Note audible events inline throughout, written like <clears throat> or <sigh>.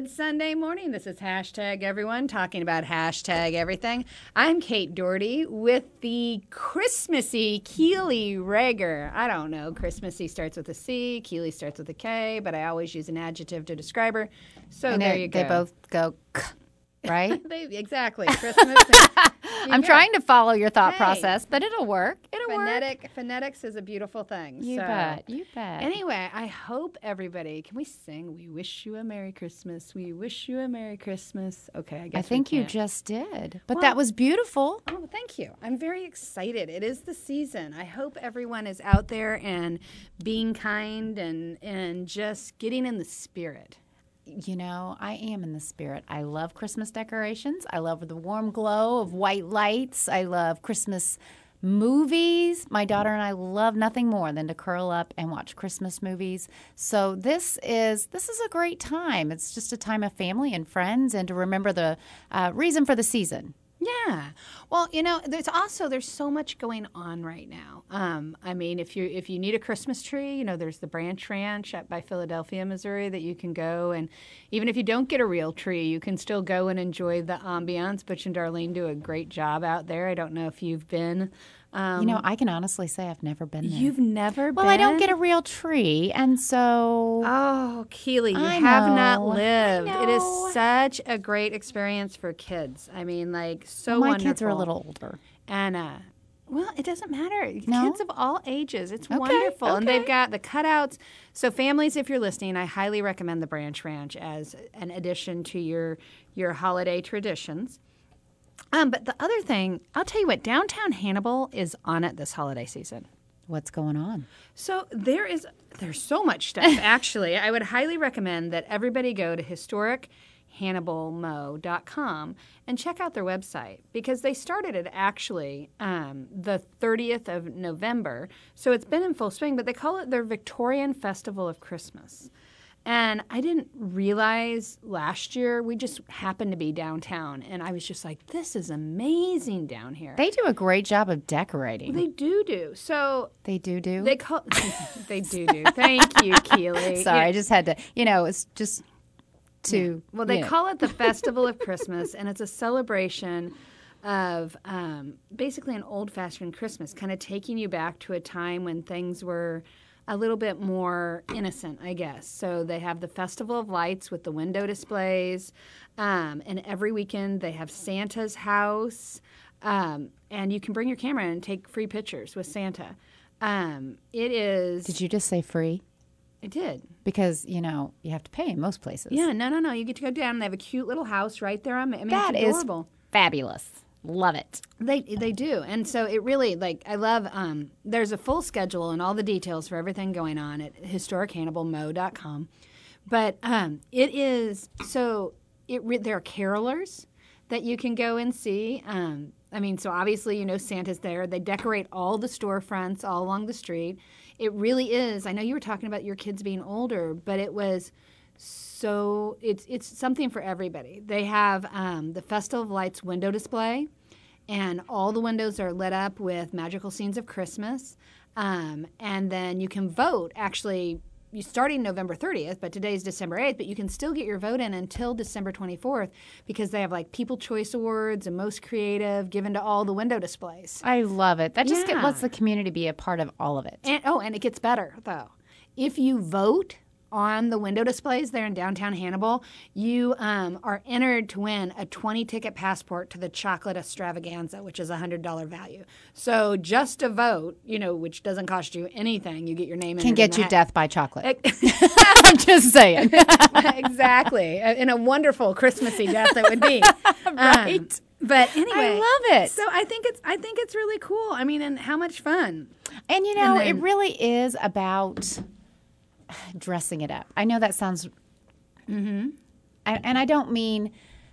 Good Sunday morning. This is hashtag everyone talking about hashtag everything. I'm Kate Doherty with the Christmassy Keeley Rager. I don't know. Christmassy starts with a C, Keeley starts with a K, but I always use an adjective to describe her. So And there you go. They both go, right? <laughs> They- exactly. Christmas. and- <laughs> I'm go. trying to follow your thought Hey. process, but it'll work. It'll work. Phonetic, phonetics is a beautiful thing. You so. bet. You bet. Anyway, I hope everybody can we sing "We Wish You a Merry Christmas." We wish you a Merry Christmas. Okay, I guess I think you just did, but Well- that was beautiful. Oh, thank you. I'm very excited. It is the season. I hope everyone is out there and being kind and and just getting in the spirit. You know, I am in the spirit. I love Christmas decorations. I love the warm glow of white lights. I love Christmas movies. My daughter and I love nothing more than to curl up and watch Christmas movies. So this is this is a great time. It's just a time of family and friends and to remember the uh, reason for the season. Yeah. Well, you know, there's also there's so much going on right now. Um, I mean, if you if you need a Christmas tree, you know, there's the Branch Ranch up by Philadelphia, Missouri, that you can go and even if you don't get a real tree, you can still go and enjoy the ambiance. Butch and Darlene do a great job out there. I don't know if you've been. Um, You know, I can honestly say I've never been there. you've never. well, I don't get a real tree, and so Oh, Keely, you I have not know. I lived. It is such a great experience for kids. I mean, like so my wonderful. kids are a little older. And uh, well, it doesn't matter. No? Kids of all ages. It's Okay, wonderful. And they've got the cutouts. So families, if you're listening, I highly recommend the Branch Ranch as an addition to your your holiday traditions. Um, but the other thing, I'll tell you what, downtown Hannibal is on it this holiday season. What's going on? So there is there's so much stuff <laughs> actually. I would highly recommend that everybody go to historichannibalmo.com and check out their website because they started it actually um, the 30th of November. So it's been in full swing, but they call it their Victorian Festival of Christmas. And I didn't realize last year we just happened to be downtown and I was just like this is amazing down here. They do a great job of decorating. they do do. So They do do. they call <laughs> they do do. Thank you, Keely. <laughs> Sorry, You- I just had to. You know, it's just to. well, they know. call it the <laughs> Festival of Christmas, and it's a celebration of um, basically an old-fashioned Christmas, kind of taking you back to a time when things were a little bit more innocent, I guess. So they have the Festival of Lights with the window displays, um, and every weekend they have Santa's house, um, and you can bring your camera and take free pictures with Santa. Um, it is. Did you just say free? I did. Because you know you have to pay in most places. Yeah, no, no, no. You get to go down. They have a cute little house right there. on I mean, that it's is adorable. fabulous. Love it. They they do, and so it really like I love. Um, there's a full schedule and all the details for everything going on at historichannibalmo.com. But um, it is so it re- there are carolers that you can go and see. Um, I mean, so obviously you know Santa's there. They decorate all the storefronts all along the street. It really is. I know you were talking about your kids being older, but it was so it's it's something for everybody. They have um, the Festival of Lights window display, and all the windows are lit up with magical scenes of Christmas. Um, and then you can vote. Actually, you starting November 30th, but today's December 8th. But you can still get your vote in until December 24th because they have like People Choice Awards and Most Creative given to all the window displays. I love it. That just Yeah. lets the community be a part of all of it. And oh, and it gets better though. If you vote on the window displays there in downtown Hannibal, you um, are entered to win a 20 ticket passport to the chocolate extravaganza, which is a hundred dollar value. So just to vote, you know, which doesn't cost you anything, you get your name. Can get you that. death by chocolate. <laughs> I'm just saying. <laughs> exactly, in a wonderful Christmassy death that would be. <laughs> Right. Um, but anyway, I love it. So I think it's I think it's really cool. I mean, and how much fun. And you know, And it really is about dressing it up. I know that sounds, mm-hmm. and, and I don't mean.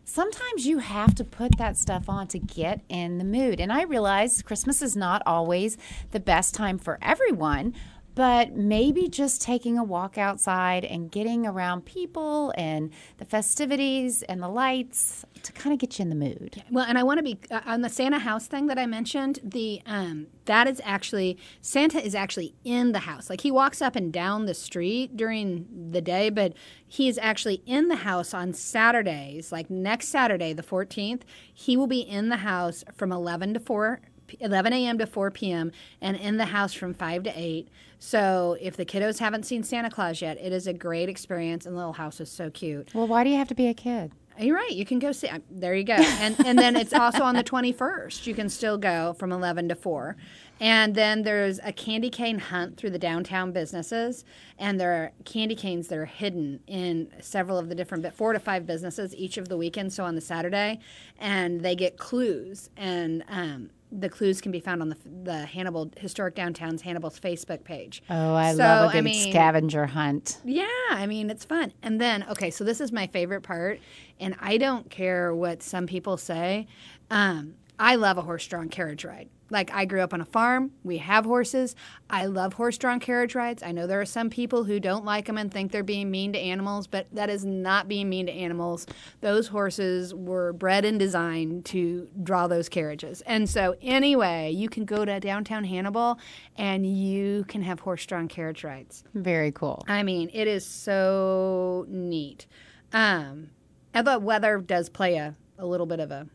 Sometimes you have to put that stuff on to get in the mood. And I realize Christmas is not always the best time for everyone, but maybe just taking a walk outside and getting around people and the festivities and the lights to kind of get you in the mood. Well, and I want to be uh, on the Santa house thing that I mentioned. The um, that is actually Santa is actually in the house. Like he walks up and down the street during the day, but he is actually in the house on Saturdays. Like next Saturday, the fourteenth, he will be in the house from eleven to four 11 a.m. to 4 p.m. and in the house from 5 to 8. So if the kiddos haven't seen Santa Claus yet, it is a great experience, and the little house is so cute. Well, why do you have to be a kid? You're right. You can go see. uh, There you go. And and then it's also on the <laughs> 21st. You can still go from 11 to 4. And then there's a candy cane hunt through the downtown businesses, and there are candy canes that are hidden in several of the different, but four to five businesses each of the weekends. So on the Saturday, and they get clues, and um, the clues can be found on the the Hannibal Historic Downtown's Hannibal's Facebook page. Oh, I So, love a good mean- scavenger hunt. Yeah, I mean, it's fun. And then, okay, so this is my favorite part, and I don't care what some people say. Um, I love a horse drawn carriage ride. Like, I grew up on a farm, we have horses. I love horse drawn carriage rides. I know there are some people who don't like them and think they're being mean to animals, but that is not being mean to animals. Those horses were bred and designed to draw those carriages. And so, anyway, you can go to downtown Hannibal and you can have horse drawn carriage rides. Very cool. I mean, it is so neat. Um, the weather does play a, a little bit of a,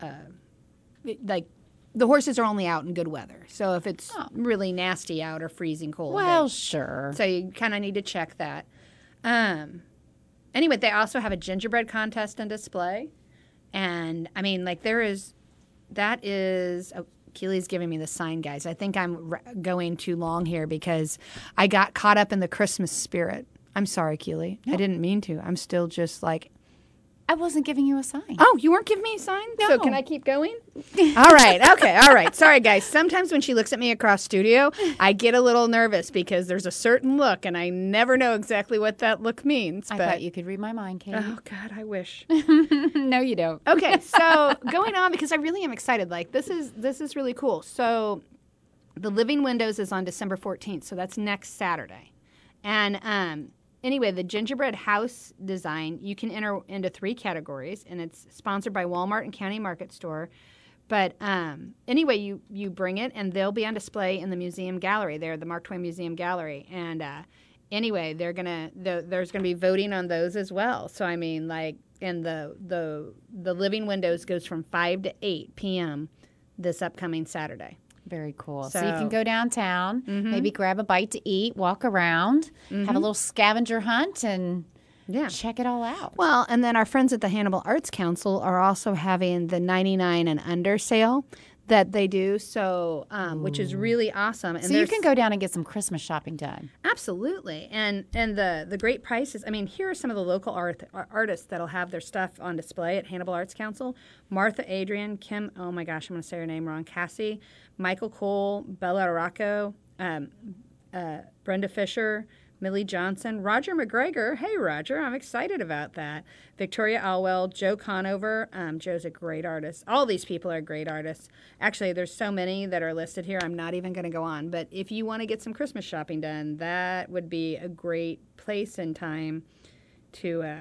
uh, like, the horses are only out in good weather. So if it's really nasty out or freezing cold, they- Well, sure. so you kind of need to check that. Um, anyway, they also have a gingerbread contest and display, and I mean, like there is, that is. Oh, Keely's giving me the sign, guys. I think I'm r- going too long here because I got caught up in the Christmas spirit. I'm sorry, Keely. I didn't mean to. I'm still just like, I wasn't giving you a sign. oh, you weren't giving me a sign? No. So can I keep going? <laughs> all right. Okay. All right. Sorry, guys. Sometimes when she looks at me across studio, I get a little nervous because there's a certain look, and I never know exactly what that look means. I but thought you could read my mind, Katie. oh God, I wish. <laughs> no, you don't. okay. <laughs> So going on because I really am excited. Like this is this is really cool. So the Living Windows is on December 14th, so that's next Saturday. And um, anyway, the gingerbread house design you can enter into three categories, and it's sponsored by Walmart and County Market Store. But um, anyway, you you bring it, and they'll be on display in the museum gallery there, the Mark Twain Museum Gallery. And uh, anyway, they're gonna the, there's gonna be voting on those as well. So I mean, like, and the the the Living Windows goes from five to eight p.m. this upcoming Saturday. Very cool. So, So- Mm-hmm. you can go downtown, maybe grab a bite to eat, walk around, have a little scavenger hunt, and Yeah. check it all out. Well, and then our friends at the Hannibal Arts Council are also having the 99 and under sale that they do, so um, which is really awesome. And So you can go down and get some Christmas shopping done. Absolutely, and and the the great prices. I mean, here are some of the local art, artists that'll have their stuff on display at Hannibal Arts Council: Martha Adrian, Kim. Oh my gosh, I'm going to say her name wrong. Cassie, Michael Cole, Bella Rocco, um, uh, Brenda Fisher. Millie Johnson, Roger McGregor. Hey, Roger, I'm excited about that. Victoria Alwell, Joe Conover. Um, Joe's a great artist. All these people are great artists. Actually, there's so many that are listed here. I'm not even going to go on. But if you want to get some Christmas shopping done, that would be a great place and time to uh,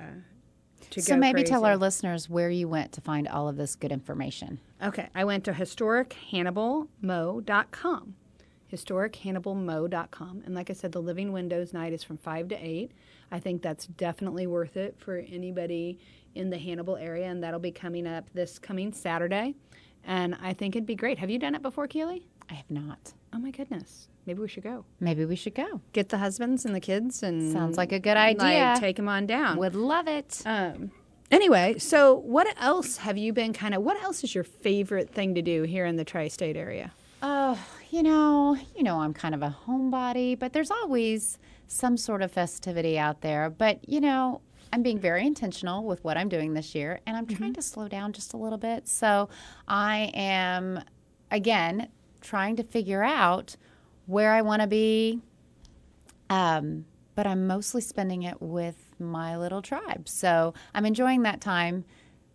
to get So maybe tell our listeners where you went to find all of this good information. Okay, I went to historichannibalmo.com. Historichannibalmo.com. And like I said, the Living Windows night is from 5 to 8. I think that's definitely worth it for anybody in the Hannibal area, and that'll be coming up this coming Saturday. And I think it'd be great. Have you done it before, Keely? I have not. Oh my goodness. Maybe we should go. Maybe we should go. Get the husbands and the kids and Sounds like a good idea. like, take them on down. Would love it. Um, anyway, so what else have you been kind of? What else is your favorite thing to do here in the tri-state area? Oh, you know, you know, I'm kind of a homebody, but there's always some sort of festivity out there. But you know, I'm being very intentional with what I'm doing this year, and I'm trying to slow down just a little bit. So I am, again, trying to figure out where I want to be. Um, but I'm mostly spending it with my little tribe. So I'm enjoying that time.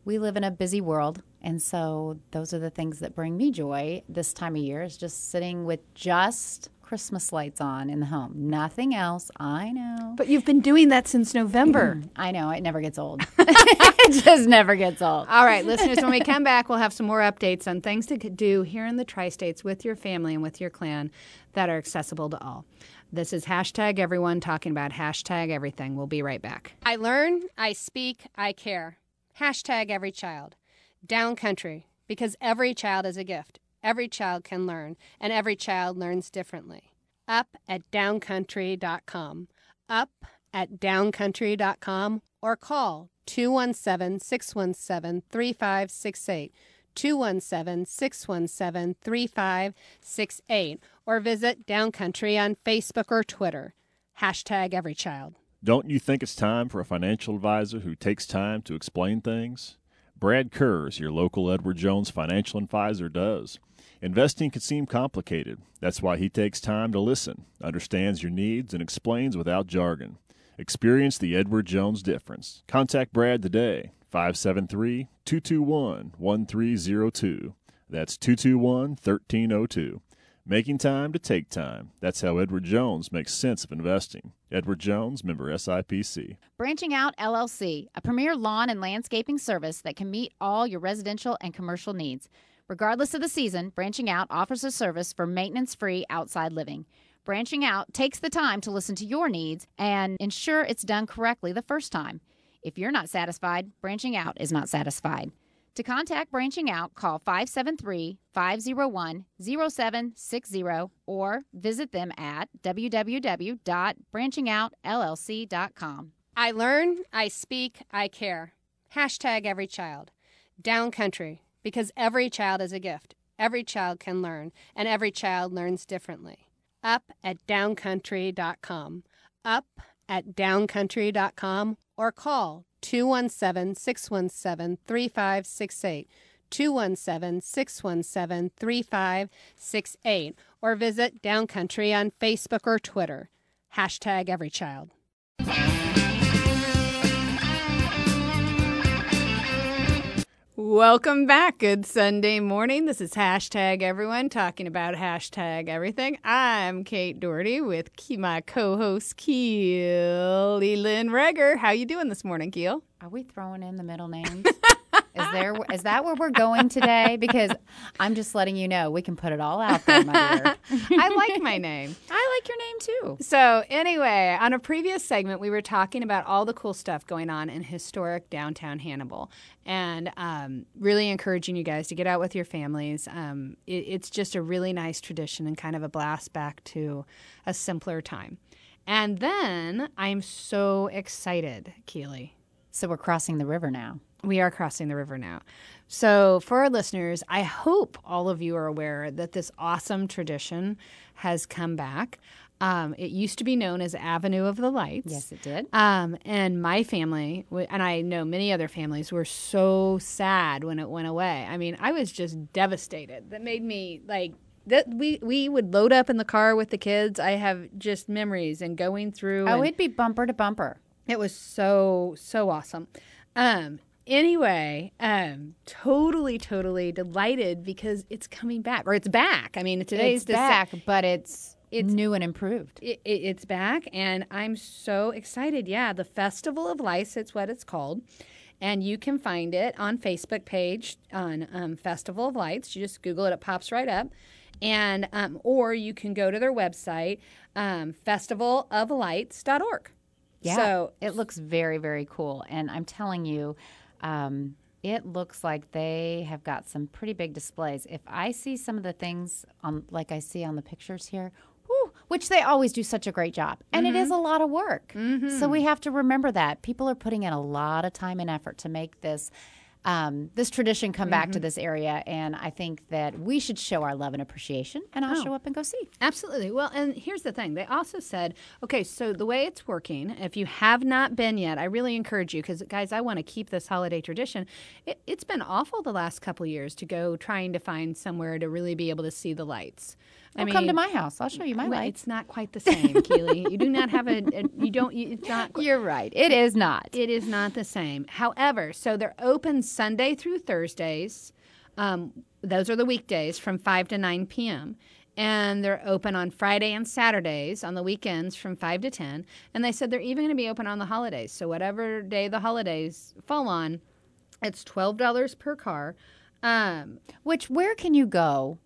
We live in a busy world, and so those are the things that bring me joy this time of year is just sitting with just Christmas lights on in the home. Nothing else. I know. But you've been doing that since November. <clears throat> I know. It never gets old. <laughs> it just never gets old. All right, listeners, when we come back, we'll have some more updates on things to do here in the tri states with your family and with your clan that are accessible to all. This is hashtag everyone talking about hashtag everything. We'll be right back. I learn, I speak, I care. Hashtag every child. Down country, because every child is a gift. Every child can learn, and every child learns differently. Up at downcountry.com. Up at downcountry.com or call 217 617 3568. 217 617 3568 or visit Downcountry on Facebook or Twitter. Hashtag every child. Don't you think it's time for a financial advisor who takes time to explain things? Brad Kurz, your local Edward Jones financial advisor, does. Investing can seem complicated. That's why he takes time to listen, understands your needs, and explains without jargon. Experience the Edward Jones difference. Contact Brad today, 573 221 1302. That's 221 1302. Making time to take time. That's how Edward Jones makes sense of investing. Edward Jones, member SIPC. Branching Out LLC, a premier lawn and landscaping service that can meet all your residential and commercial needs. Regardless of the season, Branching Out offers a service for maintenance free outside living. Branching Out takes the time to listen to your needs and ensure it's done correctly the first time. If you're not satisfied, Branching Out is not satisfied. To contact Branching Out, call 573 501 0760 or visit them at www.branchingoutllc.com. I learn, I speak, I care. Hashtag every child. Down country, because every child is a gift. Every child can learn, and every child learns differently. Up at downcountry.com. Up at downcountry.com or call 217 617 3568. 217 617 3568 or visit Downcountry on Facebook or Twitter. Hashtag every child. Welcome back. Good Sunday morning. This is hashtag everyone talking about hashtag everything. I'm Kate Doherty with my co-host Keely Lynn Reger. How you doing this morning, Keel? Are we throwing in the middle names? <laughs> is there is that where we're going today? Because I'm just letting you know we can put it all out there, my dear. I like my name. I like your name too. So, anyway, on a previous segment, we were talking about all the cool stuff going on in historic downtown Hannibal and um, really encouraging you guys to get out with your families. Um, it, it's just a really nice tradition and kind of a blast back to a simpler time. And then I'm so excited, Keely. So, we're crossing the river now. We are crossing the river now. So, for our listeners, I hope all of you are aware that this awesome tradition has come back. Um, it used to be known as Avenue of the Lights. Yes, it did. Um, and my family, and I know many other families, were so sad when it went away. I mean, I was just devastated. That made me like that. We we would load up in the car with the kids. I have just memories and going through. Oh, and it'd be bumper to bumper. It was so so awesome. Um, anyway, um, totally, totally delighted because it's coming back, or it's back. I mean, today's it's back, but it's It's- new and improved. It, it, it's back, and I'm so excited. Yeah, the Festival of Lights, it's what it's called. And you can find it on Facebook page on um, Festival of Lights. You just Google it; it pops right up. And um, or you can go to their website, um, festivaloflights.org. Yeah. So it looks very, very cool. And I'm telling you, um, it looks like they have got some pretty big displays. If I see some of the things on, like I see on the pictures here, whew, which they always do such a great job, and it is a lot of work. So we have to remember that people are putting in a lot of time and effort to make this. Um, this tradition come back to this area, and I think that we should show our love and appreciation, and I'll show up and go see. Absolutely. Well, and here's the thing. They also said, okay, so the way it's working, if you have not been yet, I really encourage you because, guys, I want to keep this holiday tradition. It, it's been awful the last couple years to go trying to find somewhere to really be able to see the lights. I Well, come to my house. I'll show you my well, lights. It's not quite the same, Keely. You do not have a, a you don't, you, it's not qu- <laughs> You're right. It is not. it is not the same. However, so they're open Sunday through Thursdays. Um, those are the weekdays from 5 to 9 p.m. and they're open on Friday and Saturdays on the weekends from 5 to 10. And they said they're even going to be open on the holidays. So, whatever day the holidays fall on, it's $12 per car. Um, Which where can you go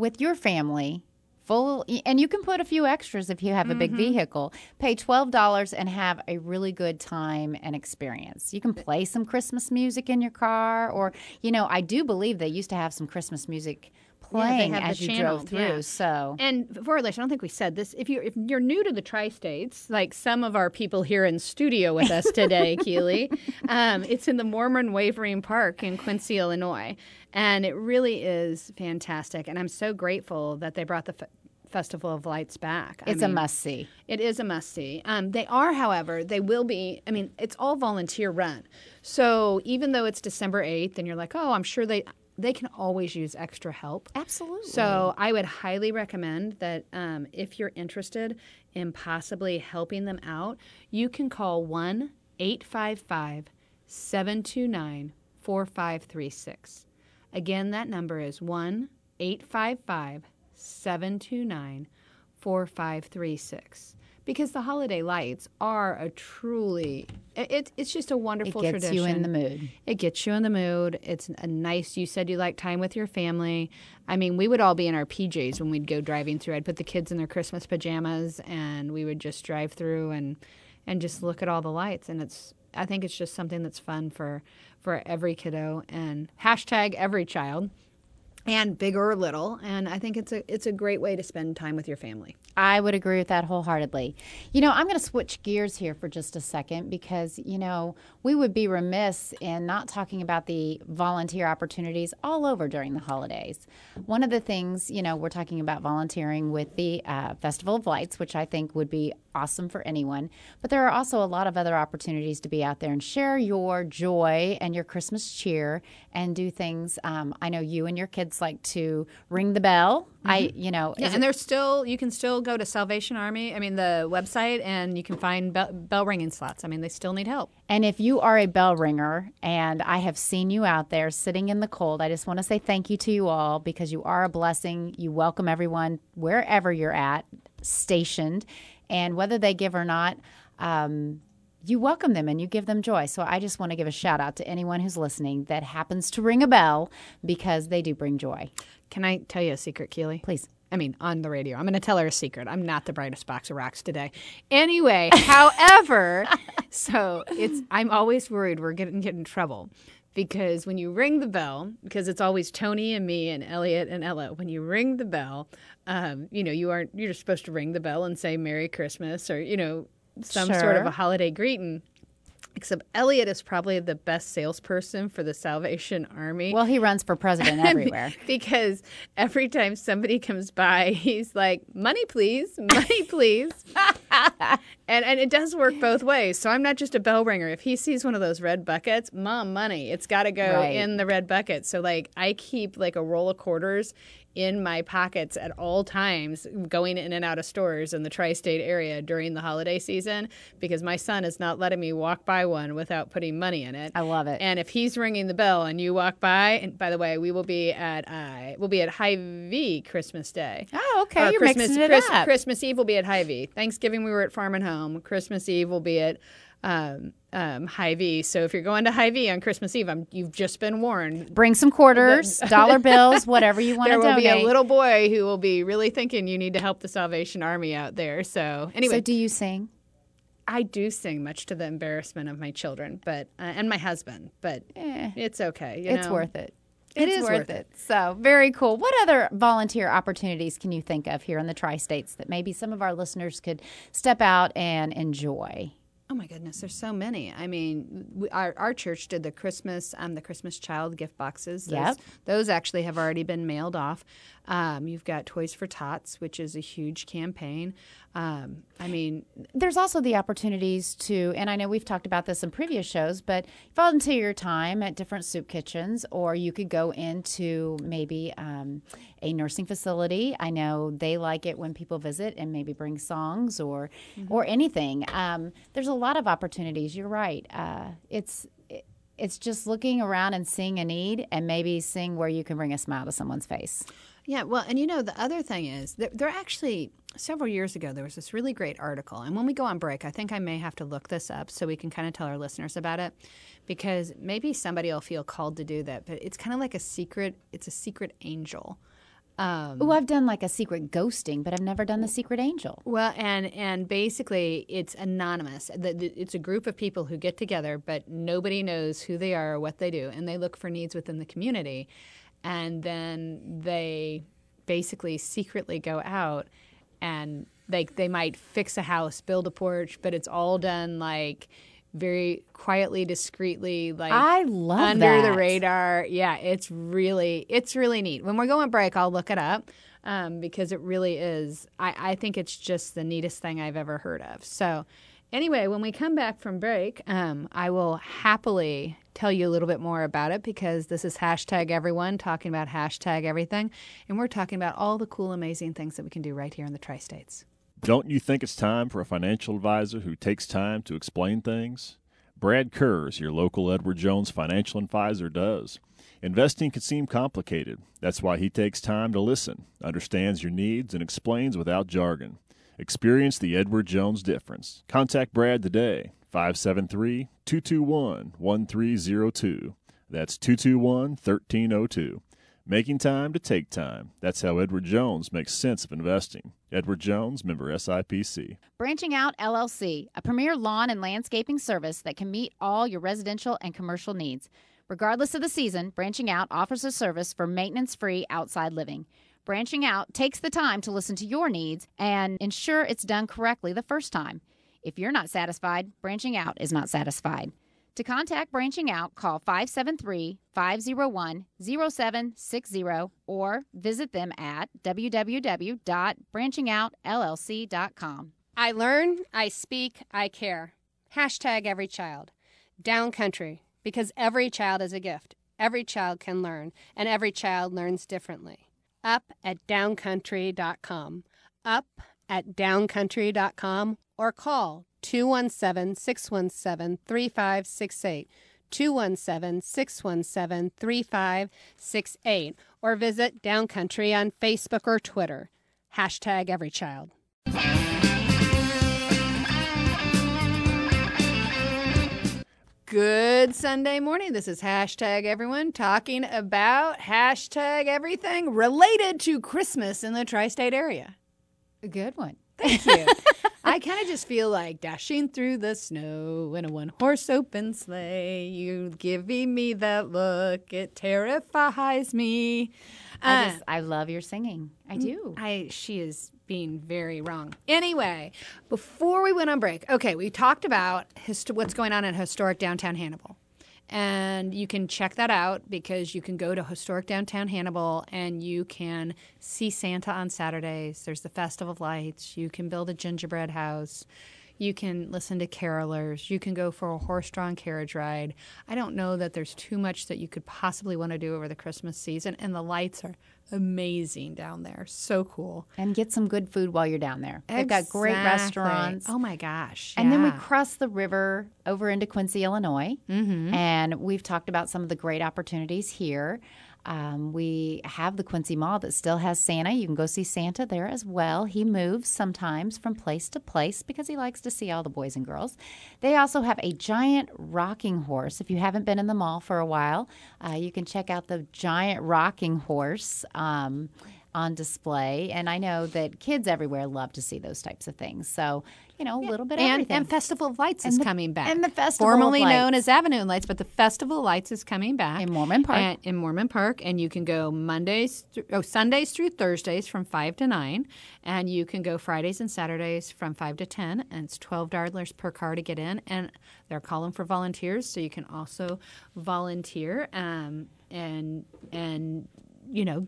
with your family? Full, and you can put a few extras if you have a big mm-hmm. vehicle. Pay twelve dollars and have a really good time and experience. You can play some Christmas music in your car, or you know, I do believe they used to have some Christmas music playing have the as you channel, drove through. yeah. So And for listeners, I don't think we said this. If you're if you're new to the tri-states, like some of our people here in studio with us today, <laughs> Keely, um, it's in the Moorman Wavering Park in Quincy, Illinois, and it really is fantastic. And I'm so grateful that they brought the F- Festival of Lights back. I it's a must see. It is a must see. Um, they are, however, they will be. I mean, it's all volunteer run. So even though it's December eighth, and you're like, oh, I'm sure they they can always use extra help. Absolutely. So I would highly recommend that um, if you're interested in possibly helping them out, you can call 1 855 729 4536. Again, that number is 1 855 729 4536. Because the holiday lights are a truly, it, it- it's just a wonderful tradition. it gets tradition. you in the mood. It gets you in the mood. It's a nice. You said you like time with your family. I mean, we would all be in our PJs when we'd go driving through. I'd put the kids in their Christmas pajamas, and we would just drive through and and just look at all the lights. And it's. I think it's just something that's fun for for every kiddo and hashtag every child, and big or little. And I think it's a it's a great way to spend time with your family. I would agree with that wholeheartedly. You know, I'm going to switch gears here for just a second because, you know, we would be remiss in not talking about the volunteer opportunities all over during the holidays. One of the things, you know, we're talking about volunteering with the uh, Festival of Lights, which I think would be awesome for anyone. But there are also a lot of other opportunities to be out there and share your joy and your Christmas cheer and do things. Um, I know you and your kids like to ring the bell. I, you know, Yeah, and it- there's still you can still go to Salvation Army. I mean the website, and you can find bell, bell ringing slots. I mean they still need help. And if you are a bell ringer and I have seen you out there sitting in the cold, I just want to say thank you to you all because you are a blessing. You welcome everyone wherever you're at, stationed. And whether they give or not, um, you welcome them and you give them joy. So I just want to give a shout out to anyone who's listening that happens to ring a bell because they do bring joy. Can I tell you a secret, Keely? Please. I mean, on the radio. I'm going to tell her a secret. I'm not the brightest box of rocks today. Anyway, <laughs> however, <laughs> so it's I'm always worried we're going to get in trouble because when you ring the bell, because it's always Tony and me and Elliot and Ella. When you ring the bell, um, you know you aren't you're just supposed to ring the bell and say Merry Christmas or you know some sort of a holiday greeting. Except Elliot is probably the best salesperson for the Salvation Army Well, he runs for president <laughs> everywhere. because every time somebody comes by, he's like, "Money, please, money, <laughs> please," <laughs> and and it does work both ways. So I'm not just a bell ringer. If he sees one of those red buckets, mom, money, it's got to go Right. in the red bucket. So like, I keep like a roll of quarters in my pockets at all times, going in and out of stores in the tri-state area during the holiday season, because my son is not letting me walk by one without putting money in it. I love it. And if he's ringing the bell and you walk by, and by the way, we will be at uh, we'll be at Hy-Vee Christmas Day. Oh, okay. You're Christmas, mixing it Chris- up. Christmas Eve will be at Hy-Vee. Thanksgiving we were at Farm and Home. Christmas Eve will be at um, um, Hy-Vee. So if you're going to Hy-Vee on Christmas Eve, I'm, you've just been warned. Bring some quarters, dollar <laughs> bills, whatever you want to donate. There will be a little boy who will be really thinking you need to help the Salvation Army out there. So anyway, so, do you sing? I do sing much to the embarrassment of my children, but uh, and my husband, but Eh. it's okay. you it's know? worth it. It it's is worth, worth it. So very cool. What other volunteer opportunities can you think of here in the tri-states that maybe some of our listeners could step out and enjoy? Oh my goodness, there's so many. I mean, we, our our church did the Christmas um the Christmas child gift boxes. Those, Yep. those actually have already been mailed off. Um, you've got Toys for Tots, which is a huge campaign. Um, I mean, There's also the opportunities to, and I know we've talked about this in previous shows, but volunteer your time at different soup kitchens, or you could go into maybe um, a nursing facility. I know they like it when people visit and maybe bring songs or or anything. Um, there's a lot of opportunities. You're right. Uh, it's it's just looking around and seeing a need and maybe seeing where you can bring a smile to someone's face. Yeah, well, and you know, the other thing is, there, there actually, several years ago, there was this really great article. And when we go on break, I think I may have to look this up so we can kind of tell our listeners about it because maybe somebody will feel called to do that. But it's kind of like a secret, it's a secret angel. Um, Oh, I've done like a secret ghosting, but I've never done the secret angel. Well, and and basically, it's anonymous. The, the, it's a group of people who get together, but nobody knows who they are or what they do, and they look for needs within the community, and then they basically secretly go out and they they might fix a house, build a porch, but it's all done like very quietly, discreetly, like I love under the radar. Yeah, it's really it's really neat. When we're going break, I'll look it up um, because it really is. I, I think it's just the neatest thing I've ever heard of. So, anyway, when we come back from break, um, I will happily tell you a little bit more about it because this is hashtag everyone talking about hashtag everything, and we're talking about all the cool, amazing things that we can do right here in the tri-states. Don't you think it's time for a financial advisor who takes time to explain things? Brad Kurz, your local Edward Jones financial advisor, does. Investing can seem complicated. That's why he takes time to listen, understands your needs, and explains without jargon. Experience the Edward Jones difference. Contact Brad today, 573 221 1302. That's 221 1302. Making time to take time. That's how Edward Jones makes sense of investing. Edward Jones, member SIPC. Branching Out LLC, a premier lawn and landscaping service that can meet all your residential and commercial needs. Regardless of the season, Branching Out offers a service for maintenance free outside living. Branching Out takes the time to listen to your needs and ensure it's done correctly the first time. If you're not satisfied, Branching Out is not satisfied. To contact Branching Out, call 573 501 0760 or visit them at www.branchingoutllc.com. I learn, I speak, I care. Hashtag every child. Down country, because every child is a gift. Every child can learn, and every child learns differently. Up at downcountry.com. Up at downcountry.com or call 217 617 3568. 217 617 3568 or visit Downcountry on Facebook or Twitter. Hashtag every child. Good Sunday morning. This is hashtag everyone talking about hashtag everything related to Christmas in the tri state area. A good one. Thank you. I kind of just feel like dashing through the snow in a one horse open sleigh. You giving me that look, it terrifies me. I Uh, just I love your singing. I do. I she is being very wrong. Anyway, before we went on break, okay, we talked about hist- what's going on in historic downtown Hannibal. And you can check that out because you can go to historic downtown Hannibal and you can see Santa on Saturdays. There's the Festival of Lights. You can build a gingerbread house. You can listen to carolers. You can go for a horse drawn carriage ride. I don't know that there's too much that you could possibly want to do over the Christmas season. And the lights are amazing down there. So cool. And get some good food while you're down there. They've got great restaurants. Oh my gosh. And then we cross the river over into Quincy, Illinois. Mm-hmm. And we've talked about some of the great opportunities here. Um, we have the Quincy Mall that still has Santa. You can go see Santa there as well. He moves sometimes from place to place because he likes to see all the boys and girls. They also have a giant rocking horse. If you haven't been in the mall for a while, uh, you can check out the giant rocking horse. Um, on display, and I know that kids everywhere love to see those types of things. So, you know, a little bit of and, everything. and Festival of Lights is the- coming back. and the Festival formerly known as Avenue Lights, but the Festival of Lights is coming back In Moorman Park. And, in Moorman Park, and you can go Mondays, th- oh Sundays through Thursdays from five to nine, and you can go Fridays and Saturdays from five to ten, and it's twelve dollars per car to get in, and they're calling for volunteers, so you can also volunteer, um, and and you know.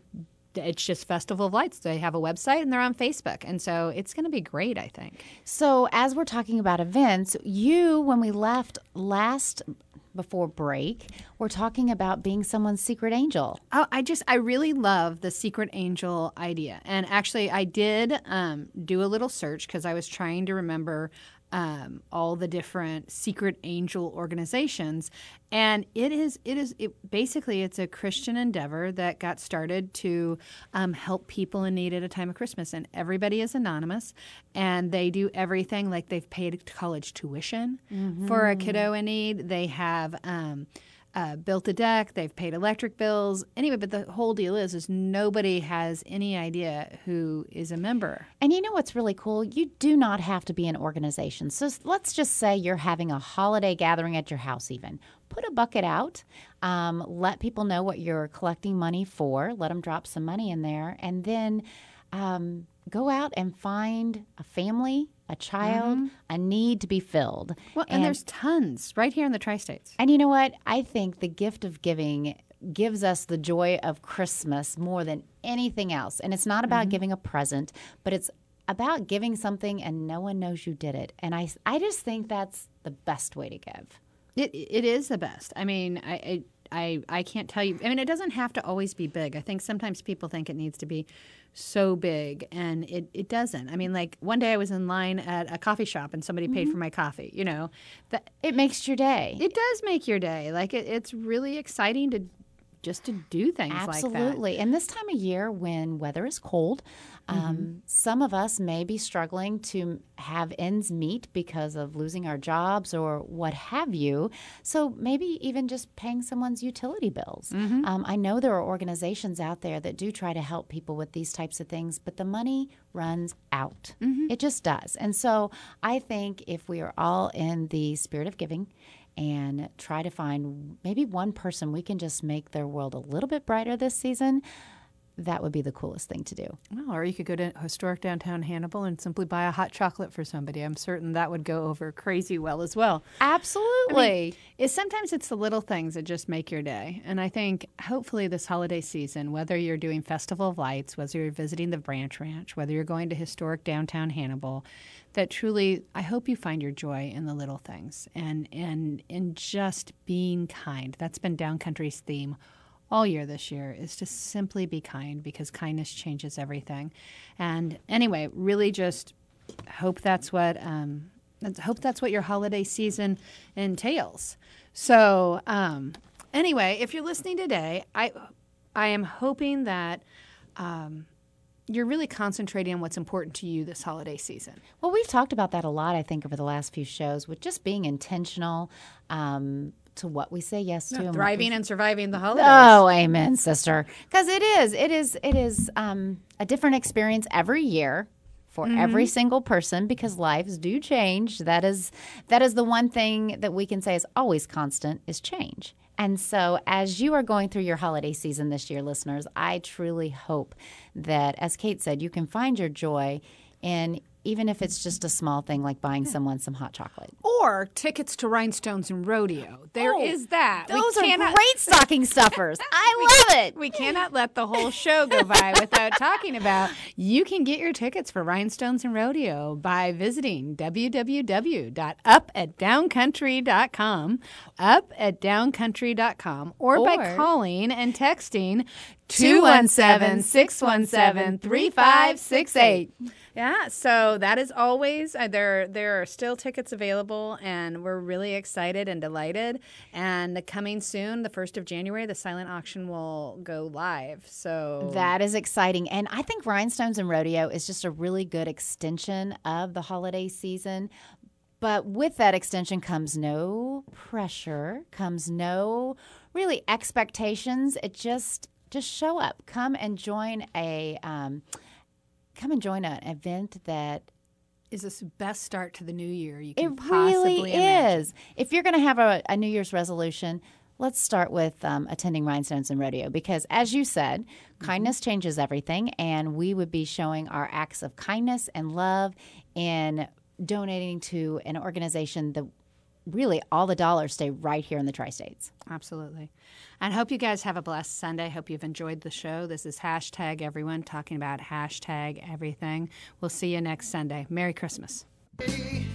It's just Festival of Lights. They have a website and they're on Facebook. And so it's going to be great, I think. So, as we're talking about events, you, when we left last before break, were talking about being someone's secret angel. Oh, I just I really love the secret angel idea, and actually I did um, do a little search because I was trying to remember um, all the different secret angel organizations, and it is it is it, basically it's a Christian endeavor that got started to um, help people in need at a time of Christmas, and everybody is anonymous, and they do everything like they've paid college tuition for a kiddo in need. They have. Um, uh, built a deck. They've paid electric bills. Anyway, but the whole deal is, is nobody has any idea who is a member. And you know what's really cool? You do not have to be an organization. So let's just say you're having a holiday gathering at your house, even. Put a bucket out. Um, let people know what you're collecting money for. Let them drop some money in there. And then um, go out and find a family, a child, mm-hmm. a need to be filled. Well, and, there's tons right here in the tri-states. And you know what? I think the gift of giving gives us the joy of Christmas more than anything else. And it's not about mm-hmm. giving a present, but it's about giving something and no one knows you did it. And I, I just think that's the best way to give. It it is the best. I mean, I. I I, I can't tell you. I mean, it doesn't have to always be big. I think sometimes people think it needs to be so big, and it, it doesn't. I mean, like one day I was in line at a coffee shop and somebody paid for mm-hmm. my coffee. You know, that It makes your day. it does make your day. Like it, it's really exciting to just to do things like that. Absolutely. And this time of year when weather is cold, um, Mm-hmm. some of us may be struggling to have ends meet because of losing our jobs or what have you. So maybe even just paying someone's utility bills. Mm-hmm. Um, I know there are organizations out there that do try to help people with these types of things, but the money runs out. Mm-hmm. It just does. And so I think if we are all in the spirit of giving, and try to find maybe one person we can just make their world a little bit brighter this season, that would be the coolest thing to do. Well, or you could go to historic downtown Hannibal and simply buy a hot chocolate for somebody. I'm certain that would go over crazy well as well. Absolutely. It's sometimes it's the little things that just make your day. And I think hopefully this holiday season, whether you're doing Festival of Lights, whether you're visiting the Branch Ranch, whether you're going to historic downtown Hannibal, that truly I hope you find your joy in the little things and and in just being kind. That's been Downcountry's theme all year this year is to simply be kind because kindness changes everything. And anyway, really just hope that's what um, hope that's what your holiday season entails. So um, anyway, if you're listening today, I I am hoping that. Um, you're really concentrating on what's important to you this holiday season. Well, we've talked about that a lot, I think, over the last few shows with just being intentional um, to what we say yes to. and what we Thriving and surviving the holidays. Oh, amen, sister. Because it is, it is, it is um, a different experience every year for every single person because lives do change. That is, that is the one thing that we can say is always constant is change. And so, as you are going through your holiday season this year, listeners, I truly hope that, as Kate said, you can find your joy in even if it's just a small thing like buying someone some hot chocolate. Or tickets to Rhinestones and Rodeo. There oh, is that. We Oh, Those are cannot- great stocking stuffers. <laughs> I love it. We cannot let the whole show go by <laughs> without talking about. You can get your tickets for Rhinestones and Rodeo by visiting www.upatdowncountry.com, up at downcountry.com, or, by calling and texting 217 617 3568. Yeah, so that is always uh, there. There are still tickets available, and we're really excited and delighted. And coming soon, the first of January, the silent auction will go live. So That is exciting. And I think Rhinestones and Rodeo is just a really good extension of the holiday season. But with that extension comes no pressure, comes no really expectations. It just just show up. Come and join a um, come and join an event that is this the best start to the new year you it can possibly really imagine. is. If you're going to have a, a New Year's resolution, let's start with um, attending Rhinestones and Rodeo because, as you said, Mm-hmm. kindness changes everything, and we would be showing our acts of kindness and love in donating to an organization that really all the dollars stay right here in the tri-states. Absolutely. And hope you guys have a blessed Sunday. Hope you've enjoyed the show. This is hashtag everyone talking about hashtag everything. We'll see you next Sunday. Merry Christmas. Hey,